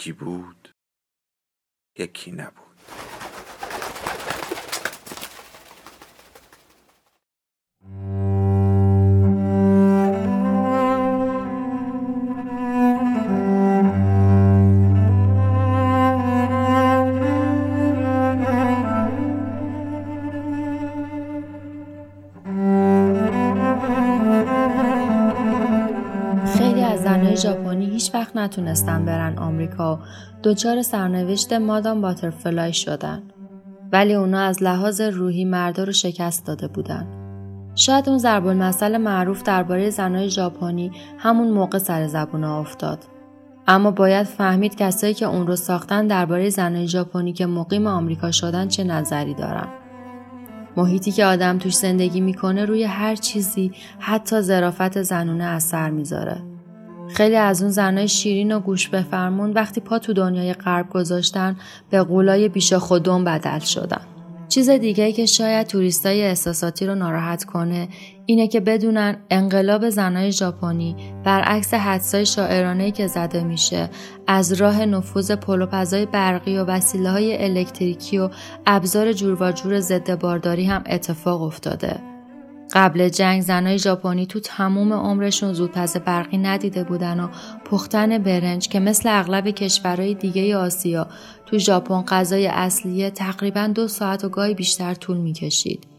یکی بود یکی نبود. وقت نتونستن برن آمریکا و دچار سرنوشت مادام باترفلای شدن. ولی اونا از لحاظ روحی مردا رو شکست داده بودن. شاید اون ضرب المثل معروف درباره زنای ژاپنی همون موقع سر زبون افتاد. اما باید فهمید کسایی که اون رو ساختن درباره زنای ژاپنی که مقیم آمریکا شدن چه نظری دارن. محیطی که آدم توش زندگی می‌کنه روی هر چیزی حتی ظرافت زنونه اثر می‌ذاره. خیلی از اون زنای شیرین و گوش بفرمون وقتی پا تو دنیای غرب گذاشتن به قولای بیش خودم بدل شدن. چیز دیگه که شاید توریستای احساساتی رو ناراحت کنه اینه که بدونن انقلاب زنای ژاپنی برعکس حدسای شاعرانه که زده میشه از راه نفوذ پلوپزای برقی و وسیله های الکتریکی و ابزار جور و ضد بارداری هم اتفاق افتاده. قبل جنگ زنای ژاپنی تو تموم عمرشون زودپز برقی ندیده بودن و پختن برنج که مثل اغلب کشورهای دیگه آسیا تو ژاپن غذای اصلیه تقریبا دو ساعت و گاهی بیشتر طول می‌کشید.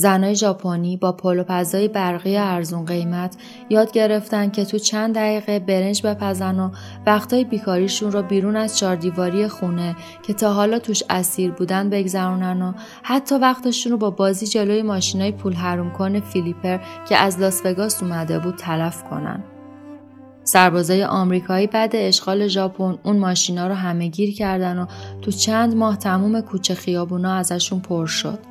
زنای ژاپنی با پلوپزای برقی ارزون قیمت یاد گرفتن که تو چند دقیقه برنج بپزن و وقتای بیکاریشون رو بیرون از چاردیواری خونه که تا حالا توش اسیر بودن بگذرونن و حتی وقتشون رو با بازی جلوی ماشینای پول حروم کن فیلیپر که از لاس وگاس اومده بود تلف کنن. سربازای آمریکایی بعد اشغال ژاپن اون ماشینا رو همه گیر کردن و تو چند ماه تموم کوچه خیابونا ازشون پر شد.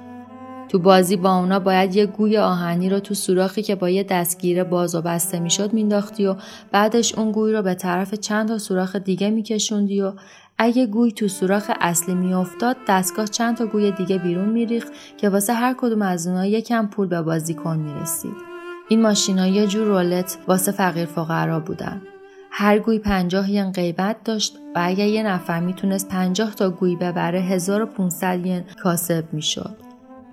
تو بازی با اونا باید یه گوی آهنی رو تو سوراخی که با یه دستگیره باز و بسته می‌شد مینداختی و بعدش اون گوی رو به طرف چند تا سوراخ دیگه میکشوندی و اگه گوی تو سوراخ اصلی میافتاد دستگاه چند تا گوی دیگه بیرون میریخت که واسه هر کدوم از اونا یکم پول به بازیکن می‌رسید این ماشینا یه جور رولت واسه فقیر فقرا بودن. هر گوی پنجاه ین قیمت داشت و اگه یه نفر می‌تونست پنجاه تا گوی ببره 1500 ین کاسب می‌شد.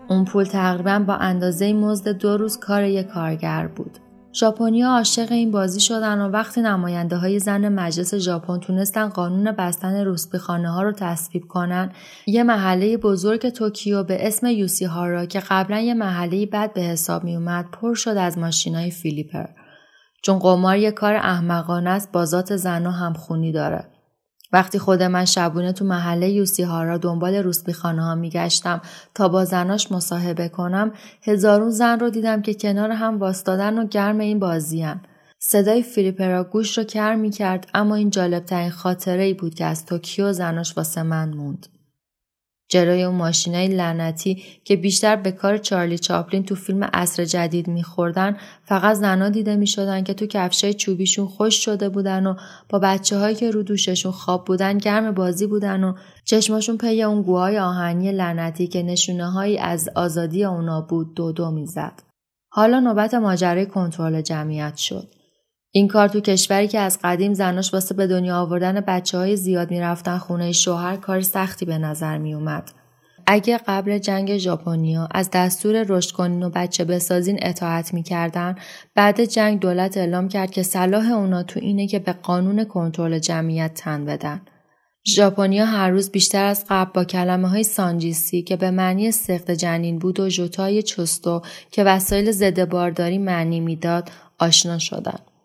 اون پول تقریبا با اندازه مزد دو روز کار یک کارگر بود. ژاپنیا عاشق این بازی شدن و وقتی نماینده های زن مجلس ژاپن تونستن قانون بستن روسپیخانه ها رو تصویب کنن یه محله بزرگ توکیو به اسم یوسی هارا که قبلا یه محله بد به حساب می اومد پر شد از ماشینای flipper چون قمار یه کار احمقانه است با ذات زن و همخونی داره وقتی خود من شبونه تو محله یوسی هارا دنبال روسپی‌خانه ها میگشتم تا با زناش مصاحبه کنم هزارون زن رو دیدم که کنار هم واستادن و گرم این بازی‌ان. صدای flipper ا گوش رو کر می کرد اما این جالبترین خاطره ای بود که از توکیو زناش واسه من موند. جلوی اون ماشینای لعنتی که بیشتر به کار چارلی چاپلین تو فیلم عصر جدید میخوردن فقط زنا دیده می‌شدن که تو کفشای چوبیشون خوش شده بودن و با بچه هایی که رو دوششون خواب بودن گرم بازی بودن و چشماشون پی اون گوهای آهنی لعنتی که نشونه هایی از آزادی اونا بود دو دو می‌زد. حالا نوبت ماجرای کنترل جمعیت شد. این کار تو کشوری که از قدیم زناش واسه به دنیا آوردن بچه های زیاد می‌رفتن خونه شوهر کار سختی به نظر می اومد. اگه قبل جنگ ژاپنیا از دستور رشد کنین و بچه بسازین اطاعت می‌کردن بعد جنگ دولت اعلام کرد که صلاح اونا تو اینه که به قانون کنترل جمعیت تن بدن. ژاپنیا هر روز بیشتر از قبل با کلمه های سانجیسی که به معنی سخت جنین بود و جوتای چستو که وسایل ضد بارداری معنی می‌داد آشنا شدند.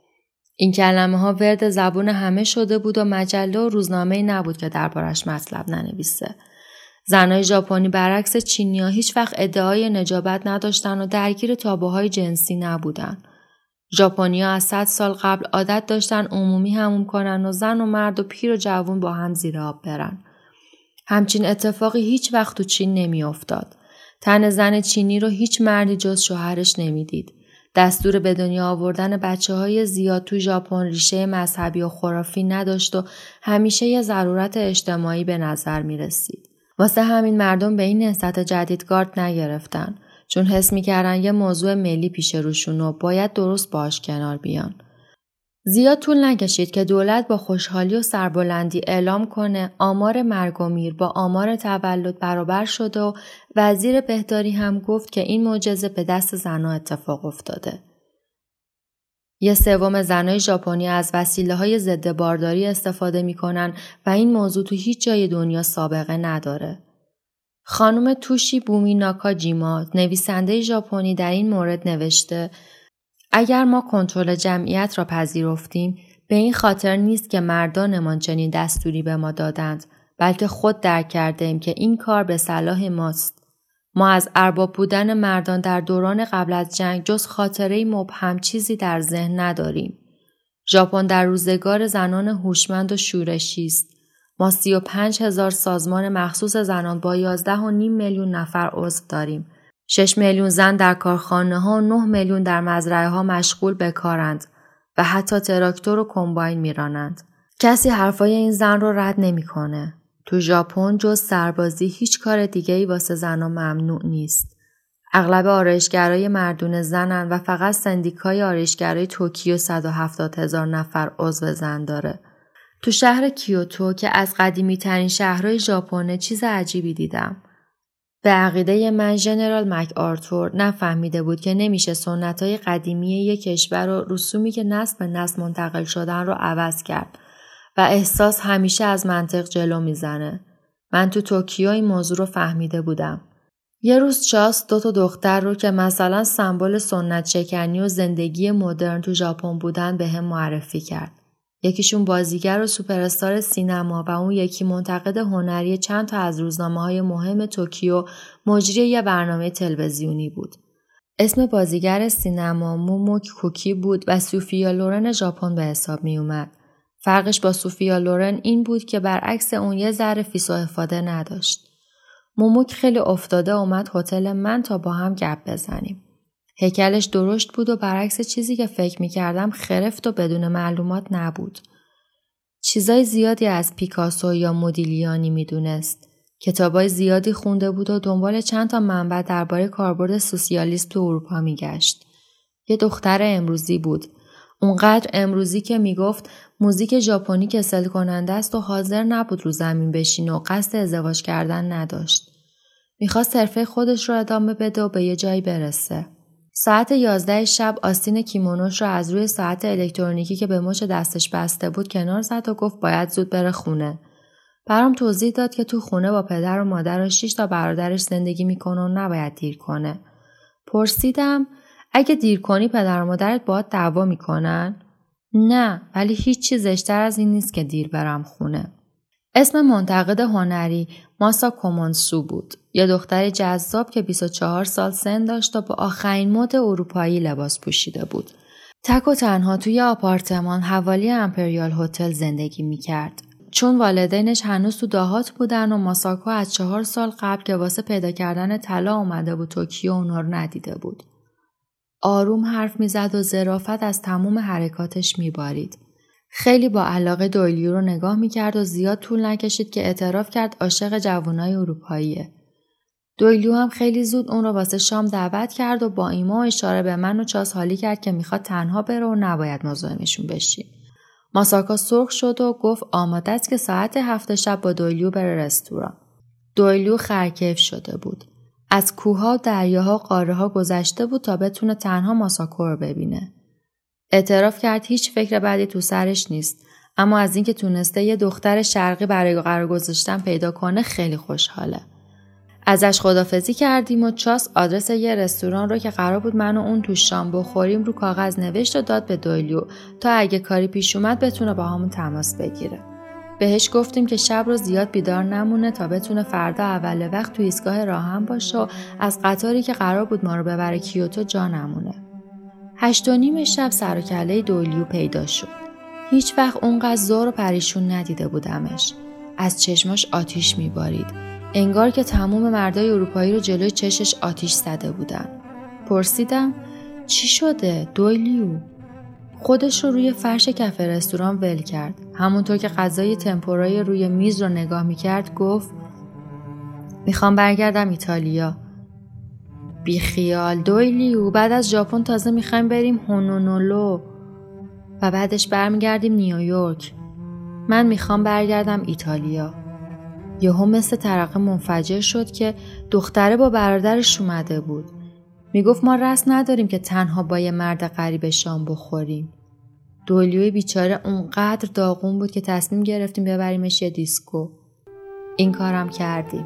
این کلمه ها ورد زبون همه شده بود و مجله و روزنامه نبود که دربارش مطلب ننویسه. زنای ژاپنی برعکس چینیا هیچ وقت ادعای نجابت نداشتن و درگیر تابوهای جنسی نبودن. ژاپنیا از صد سال قبل عادت داشتن عمومی هموم کنن و زن و مرد و پیر و جوون با هم زیر آب برن. همچین اتفاقی هیچ وقت تو چین نمیافتاد. تن زن چینی رو هیچ مردی جز شوهرش نمی‌دید. دستور به دنیا آوردن بچه های زیاد تو ژاپن ریشه مذهبی و خرافی نداشت و همیشه یه ضرورت اجتماعی به نظر می رسید. واسه همین مردم به این نهضت جدیدگارد نگرفتن چون حس می‌کردن یه موضوع ملی پیش روشون و باید درست باش کنار بیان. زیاد طول نکشید که دولت با خوشحالی و سربلندی اعلام کنه آمار مرگ و میر با آمار تولد برابر شده و وزیر بهداری هم گفت که این معجزه به دست زنها اتفاق افتاده. یه سوم زنای ژاپنی از وسیله های ضد بارداری استفاده می‌کنن و این موضوع تو هیچ جای دنیا سابقه نداره. خانم توشی بومی ناکاجیما نویسنده ژاپنی در این مورد نوشته اگر ما کنترل جمعیت را پذیرفتیم به این خاطر نیست که مردانمان چنین دستوری به ما دادند بلکه خود درک کرده که این کار به صلاح ماست. ما از ارباب بودن مردان در دوران قبل از جنگ جز خاطره مبهم چیزی در ذهن نداریم. ژاپن در روزگار زنان هوشمند و شورشی است. ما سی و پنج هزار سازمان مخصوص زنان با یازده و نیم میلیون نفر عضو داریم. 6 میلیون زن در کارخانه ها و 9 میلیون در مزرعه ها مشغول به کارند و حتی تراکتور و کمباین میرانند. کسی حرفای این زن رو رد نمی‌کنه. تو ژاپن جز سربازی هیچ کار دیگه ای واسه زنها ممنوع نیست. اغلب آرایشگرای مردون زنن و فقط سندیکای آرایشگرای توکیو 170 هزار نفر عضو زن داره. تو شهر کیوتو که از قدیمی ترین شهرهای ژاپن چیز عجیبی دیدم. به عقیده من ژنرال مک آرتور نفهمیده بود که نمیشه سنت های قدیمی یک کشور و رسومی که نسل به نسل منتقل شدن رو عوض کرد و احساس همیشه از منطق جلو می‌زنه. من تو توکیو این موضوع رو فهمیده بودم. یه روز چاس دو تا دختر رو که مثلا سمبل سنت شکنی و زندگی مدرن تو ژاپن بودن به هم معرفی کرد. یکیشون بازیگر و سوپرستار سینما و اون یکی منتقد هنری چند تا از روزنامه های مهم توکیو مجری یه برنامه تلویزیونی بود. اسم بازیگر سینما موموک کوکی بود و سوفیا لورن ژاپن به حساب می اومد. فرقش با سوفیا لورن این بود که برعکس اون یه ذره فیس و نداشت. موموک خیلی افتاده اومد هتل من تا با هم گپ بزنیم. هیکلش درشت بود و برعکس چیزی که فکر می کردم خرفت و بدون معلومات نبود. چیزای زیادی از پیکاسو یا مدیلیانی می‌دونست. کتابای زیادی خونده بود و دنبال چند تا منبع درباره کاربرد سوسیالیست تو اروپا میگشت. یه دختر امروزی بود. اونقدر امروزی که می‌گفت موزیک ژاپنی کسل کننده است و حاضر نبود رو زمین بشینه و قصد ازدواج کردن نداشت. می‌خواست حرفه خودش رو ادامه بده و به یه جایی برسه. ساعت یازده شب آستین کیمونوش را از روی ساعت الکترونیکی که به مچ دستش بسته بود کنار زد و گفت باید زود بره خونه. برام توضیح داد که تو خونه با پدر و مادر و شش تا برادرش زندگی می‌کنه و نباید دیر کنه. پرسیدم اگه دیر کنی پدر و مادرت باید دعوا می‌کنن؟ نه ولی هیچ زشتر از این نیست که دیر برم خونه. اسم منتقد هنری ماسا کومونسو بود. یه دختر جذاب که 24 سال سن داشت و با آخرین مد اروپایی لباس پوشیده بود. تک و تنها توی آپارتمان حوالی امپریال هتل زندگی می کرد. چون والدینش هنوز تو دهات بودن و ماساکو از چهار سال قبل که واسه پیدا کردن طلا اومده بود توکیو اونا رو ندیده بود. آروم حرف می‌زد و ظرافت از تموم حرکاتش میبارید. خیلی با علاقه دویلیو رو نگاه می‌کرد و زیاد طول نکشید که اعتراف کرد عاشق جوانای اروپاییه. دویلیو هم خیلی زود اون رو واسه شام دعوت کرد و با ایما اشاره به من و چاس حالی کرد که می‌خواد تنها بره و نباید مزاحمشون بشی. ماساکا سرخ شد و گفت آماده است که ساعت هفت شب با دویلیو بره رستوران. دویلیو خرکیف شده بود. از کوها، دریاها، قاره ها گذشته بود تا بتونه تنها ماساکو رو ببینه. اعتراف کرد هیچ فکر بعدی تو سرش نیست اما از اینکه تونسته یه دختر شرقی برای قرار گذاشتن پیدا کنه خیلی خوشحاله. ازش خدافزی کردیم و چاس آدرس یه رستوران رو که قرار بود من و اون تو شام بخوریم رو کاغذ نوشت و داد به دویلیو تا اگه کاری پیش اومد بتونه با همون تماس بگیره. بهش گفتیم که شب رو زیاد بیدار نمونه تا بتونه فردا اول وقت تو ایستگاه راهم باشه و از قطاری که قرار بود ما رو ببره کیوتو جا نمونه. هشت و نیم شب سر و کله دولیو پیدا شد. هیچ وقت اونقدر زور و پریشون ندیده بودمش. از چشماش آتیش میبارید. انگار که تموم مردای اروپایی رو جلوی چشش آتیش زده بودن. پرسیدم چی شده دویلیو؟ خودش رو روی فرش کف رستوران ول کرد. همونطور که غذای تمپورای روی میز رو نگاه می‌کرد گفت می‌خوام برگردم ایتالیا. بیخیال دویلیو بعد از ژاپن تازه می‌خوایم بریم هونونولو و بعدش برمیگردیم نیویورک. من می‌خوام برگردم ایتالیا. یهو مثل ترقه منفجر شد که دختره با برادرش اومده بود. می‌گفت ما رست نداریم که تنها با یه مرد غریب شام بخوریم. دولیوی بیچاره اونقدر داغون بود که تصمیم گرفتیم ببریمش یه دیسکو. این کارم کردیم.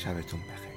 شبتون بخیر.